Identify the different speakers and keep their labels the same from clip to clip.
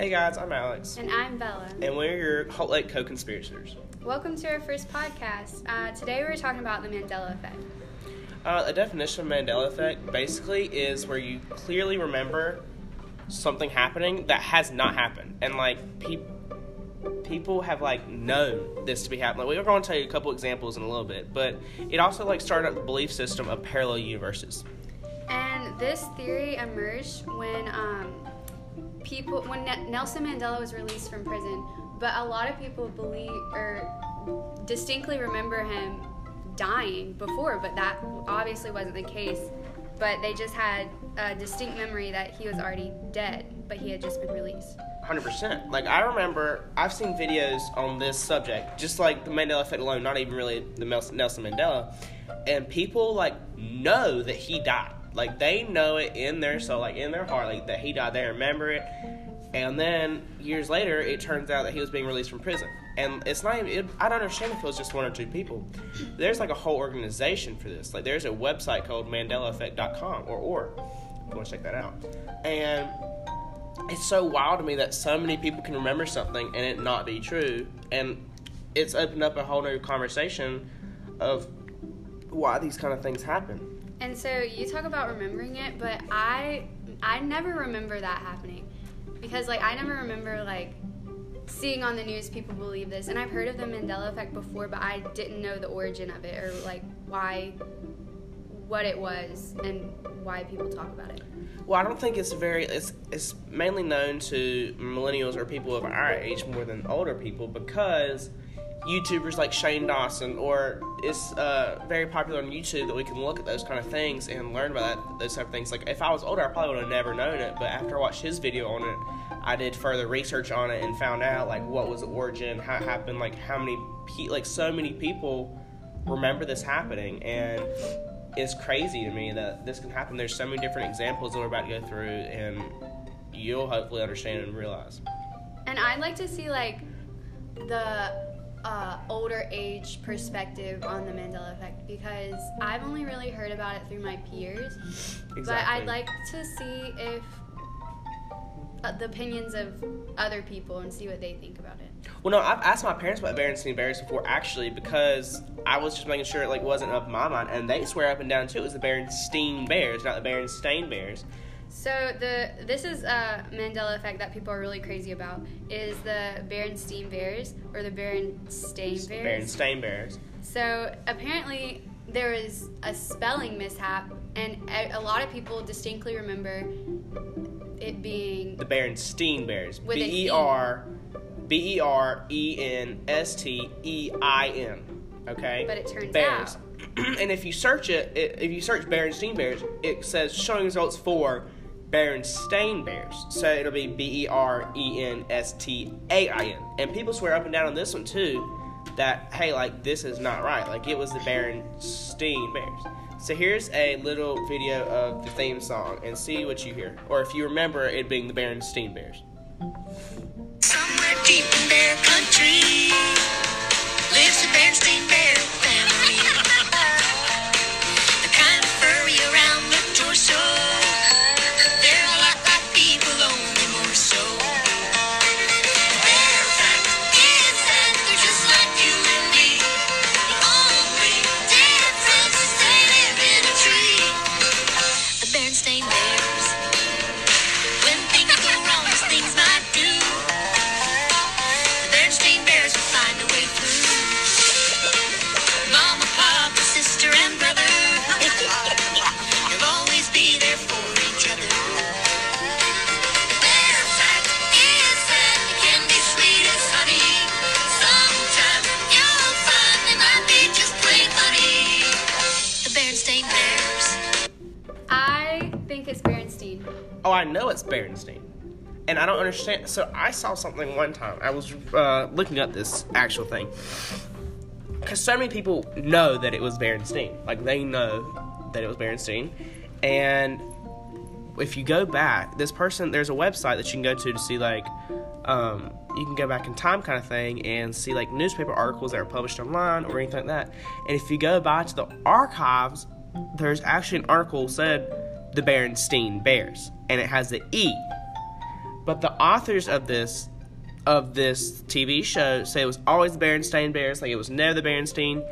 Speaker 1: Hey guys, I'm Alex,
Speaker 2: And I'm Bella.
Speaker 1: and we're your Hot Lake co-conspirators.
Speaker 2: Welcome to our first podcast. Uh, today we're talking about the Mandela Effect.
Speaker 1: Uh, a definition of Mandela effect basically is where you clearly remember something happening that has not happened, and like pe- people have like known this to be happening. Like, we're going to tell you a couple examples in a little bit, but it also like started up the belief system of parallel universes.
Speaker 2: And this theory emerged when um, people, when Nelson Mandela was released from prison, but a lot of people believe or distinctly remember him dying before, but that obviously wasn't the case. But they just had a distinct memory that he was already dead, but he had just been released.
Speaker 1: Hundred percent. Like I remember, I've seen videos on this subject, just like the Mandela effect alone, not even really the Nelson Mandela, and people like know that he died. Like they know it in their soul, like in their heart, like that he died. They remember it, and then years later, it turns out that he was being released from prison. And it's not even. It, I don't understand if it was just one or two people. There's like a whole organization for this. Like there's a website called MandelaEffect.com or or. If you want to check that out, and it's so wild to me that so many people can remember something and it not be true and it's opened up a whole new conversation of why these kind of things happen
Speaker 2: And so you talk about remembering it, but I I never remember that happening. Because like I never remember like seeing on the news people believe this and I've heard of the Mandela effect before, but I didn't know the origin of it or like why what it was and why people talk about it.
Speaker 1: well i don't think it's very it's it's mainly known to millennials or people of our age more than older people because youtubers like shane dawson or it's uh, very popular on youtube that we can look at those kind of things and learn about that, those type of things. Like if i was older i probably would have never known it but after i watched his video on it i did further research on it and found out like what was the origin how it happened like how many pe- like so many people remember this happening. And it's crazy to me that this can happen. There's so many different examples that we're about to go through and you'll hopefully understand and realize.
Speaker 2: And I'd like to see like the uh, older age perspective on the Mandela effect because I've only really heard about it through my peers. But I'd like to see if uh, the opinions of other people and see what they think about it.
Speaker 1: Well, no, I've asked my parents about Berenstain Bears before, actually, because I was just making sure it like wasn't up my mind, and they swear up and down too it was the Berenstain Bears, not the Berenstain Bears.
Speaker 2: So the this is a Mandela effect that people are really crazy about is the Berenstein Bears or the Berenstain Bears.
Speaker 1: Berenstain Bears.
Speaker 2: So apparently there was a spelling mishap, and a, a lot of people distinctly remember it being
Speaker 1: The Berenstain Bears. B
Speaker 2: E.
Speaker 1: E R B E R E N S T E I N. Okay.
Speaker 2: But it turns
Speaker 1: Bears.
Speaker 2: out-
Speaker 1: and if you search it, it, if you search Berenstain Bears, it says showing results for Berenstain Bears. So it'll be B E R E N S T A I N. And people swear up and down on this one too that hey, like this is not right. Like it was the Berenstain Bears. So here's a little video of the theme song and see what you hear, or if you remember it being the Berenstain Bears.
Speaker 3: Somewhere deep in country lives bear
Speaker 1: know it's Berenstain. And I don't understand. So I saw something one time. I was uh, looking up this actual thing. Because so many people know that it was Berenstain. Like, they know that it was Berenstain. And if you go back, this person, there's a website that you can go to to see, like, um, you can go back in time kind of thing and see, like, newspaper articles that are published online or anything like that. And if you go back to the archives, there's actually an article said the Berenstain Bears, and it has the E. But the authors of this of this TV show say it was always the Berenstain Bears, like it was never the Berenstain.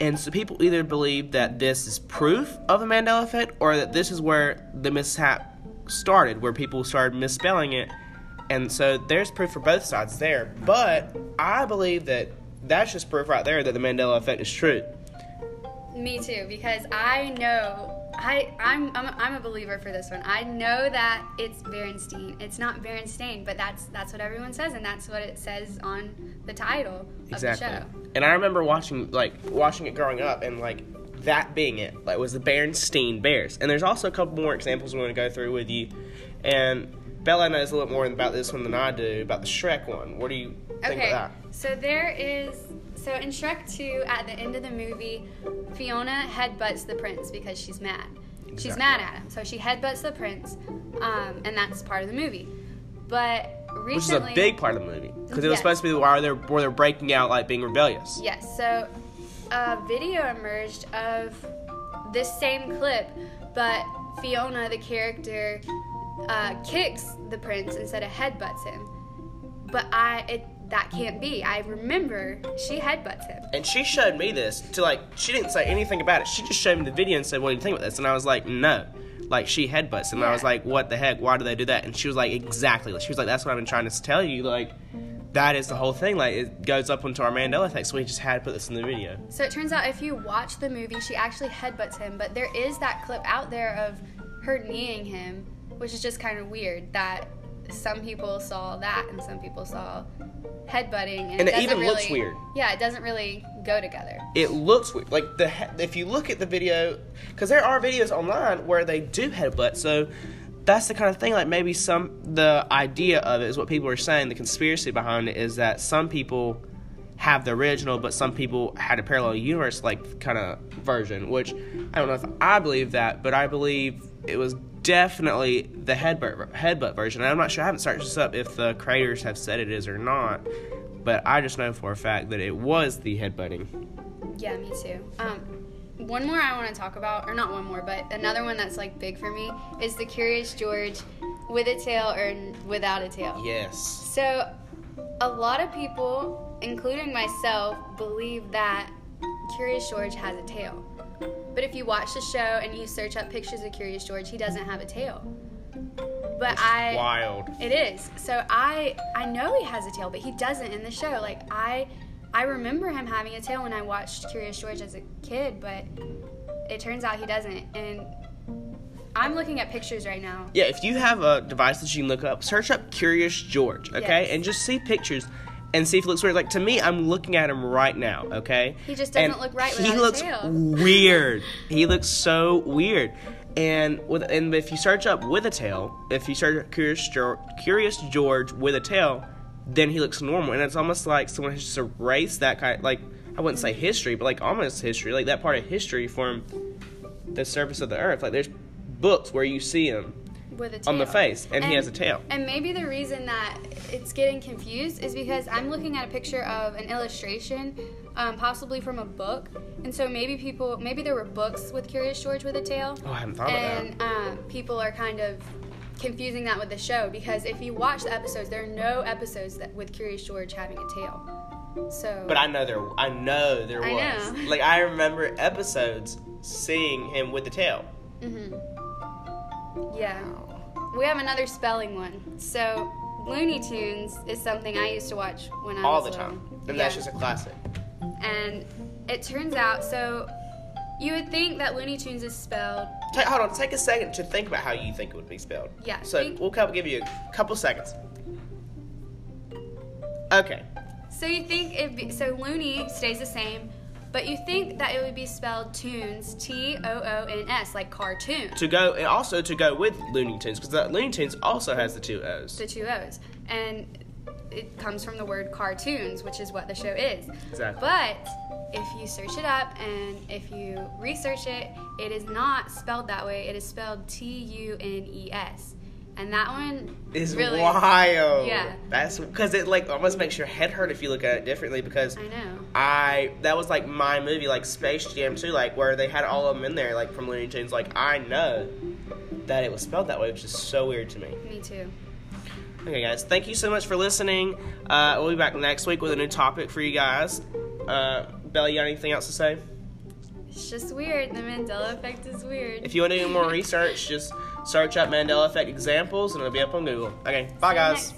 Speaker 1: And so people either believe that this is proof of the Mandela effect or that this is where the mishap started, where people started misspelling it. And so there's proof for both sides there. But I believe that that's just proof right there that the Mandela effect is true.
Speaker 2: Me too, because I know I I'm I'm a, I'm a believer for this one. I know that it's Berenstein. It's not Berenstain, but that's that's what everyone says, and that's what it says on the title
Speaker 1: Exactly.
Speaker 2: of the show.
Speaker 1: And I remember watching like watching it growing up and like that being it. Like was the Berenstain Bears. And there's also a couple more examples we want to go through with you. And Bella knows a little more about this one than I do, about the Shrek one. What do you think
Speaker 2: Okay,
Speaker 1: about
Speaker 2: so there is so in Shrek 2, at the end of the movie, Fiona headbutts the prince because she's mad. She's mad at him, so she headbutts the prince, um, and that's part of the movie. But
Speaker 1: that? Which is a big part of the movie. Because it was
Speaker 2: Yes.
Speaker 1: supposed to be where they're where they're breaking out like being rebellious.
Speaker 2: Yes, so a video emerged of this same clip, but Fiona, the character, uh, kicks the prince instead of headbutts him. But I, it, that can't be. I remember she headbutts him.
Speaker 1: And she showed me this to like she didn't say anything about it. She just showed me the video and said, "What do you think about this?" And I was like, "No." Like she headbutts, and I was like, "What the heck? Why do they do that?" And she was like, "Exactly." She was like, "That's what I've been trying to tell you." Like, that is the whole thing. Like, it goes up onto our Mandela effect. So we just had to put this in the video.
Speaker 2: So it turns out if you watch the movie, she actually headbutts him, but there is that clip out there of her kneeing him, which is just kind of weird that some people saw that and some people saw headbutting and,
Speaker 1: And it
Speaker 2: doesn't
Speaker 1: even looks
Speaker 2: really-
Speaker 1: weird.
Speaker 2: Yeah, it doesn't really go together.
Speaker 1: It looks weird. Like the he- if you look at the video, because there are videos online where they do headbutt. So that's the kind of thing. Like maybe some the idea of it is what people are saying. The conspiracy behind it is that some people have the original, but some people had a parallel universe like kind of version. Which I don't know if I believe that, but I believe it was definitely the headbutt headbutt version. And I'm not sure. I haven't searched this up if the creators have said it is or not. But I just know for a fact that it was the headbutting.
Speaker 2: Yeah, me too. Um, one more I want to talk about, or not one more, but another one that's like big for me is the Curious George with a tail or without a tail.
Speaker 1: Yes.
Speaker 2: So, a lot of people, including myself, believe that Curious George has a tail. But if you watch the show and you search up pictures of Curious George, he doesn't have a tail. But I
Speaker 1: Wild.
Speaker 2: it is. So I I know he has a tail, but he doesn't in the show. Like I I remember him having a tail when I watched Curious George as a kid, but it turns out he doesn't. And I'm looking at pictures right now.
Speaker 1: Yeah, if you have a device that you can look up, search up Curious George, okay?
Speaker 2: Yes.
Speaker 1: And just see pictures and see if it looks weird. Like to me, I'm looking at him right now, okay?
Speaker 2: He just doesn't
Speaker 1: And
Speaker 2: look right
Speaker 1: He looks weird. he looks so weird. And with and if you search up with a tail, if you search Curious George, Curious George with a tail, then he looks normal. And it's almost like someone has just erased that kind like I wouldn't say history, but like almost history, like that part of history from the surface of the earth. Like there's books where you see him
Speaker 2: With a tail.
Speaker 1: on the face, and, he has a tail.
Speaker 2: And maybe the reason that it's getting confused is because I'm looking at a picture of an illustration, um, possibly from a book. And so maybe people, maybe there were books with Curious George with a tail.
Speaker 1: Oh, I hadn't thought about that.
Speaker 2: and um, people are kind of confusing that with the show because if you watch the episodes, there are no episodes that with Curious George having a tail. So,
Speaker 1: But I know there, I know there
Speaker 2: I
Speaker 1: was.
Speaker 2: know.
Speaker 1: Like I remember episodes seeing him with the tail.
Speaker 2: hmm yeah, we have another spelling one. So Looney Tunes is something I used to watch when I
Speaker 1: all
Speaker 2: was all
Speaker 1: the
Speaker 2: little.
Speaker 1: time, and that's
Speaker 2: Yeah.
Speaker 1: just a classic.
Speaker 2: And it turns out, so you would think that Looney Tunes is spelled.
Speaker 1: Ta hold on, take a second to think about how you think it would be spelled.
Speaker 2: Yeah,
Speaker 1: So
Speaker 2: think-
Speaker 1: we'll couple, give you a couple seconds. Okay.
Speaker 2: So you think it so Looney stays the same, but you think that it would be spelled Toons, T O O N S, like cartoon,
Speaker 1: To go, and also to go with Looney Tunes, because Looney Tunes also has the two O's.
Speaker 2: the two O's, and it comes from the word cartoons, which is what the show is.
Speaker 1: Exactly.
Speaker 2: But if you search it up and if you research it, it is not spelled that way. It is spelled T U N E S, and that one
Speaker 1: is
Speaker 2: really
Speaker 1: wild.
Speaker 2: Yeah.
Speaker 1: That's because it like almost makes your head hurt if you look at it differently. Because
Speaker 2: I know.
Speaker 1: I that was like my movie, like Space Jam 2, like where they had all of them in there, like from Looney Tunes. Like I know that it was spelled that way, which is so weird to me.
Speaker 2: Me too.
Speaker 1: Okay, guys. Thank you so much for listening. Uh, we'll be back next week with a new topic for you guys. Uh, Bella, you got anything else to say?
Speaker 2: It's just weird. The Mandela effect is weird.
Speaker 1: If you want to do more research, just search up Mandela Effect examples and it'll be up on Google. Okay, bye, guys.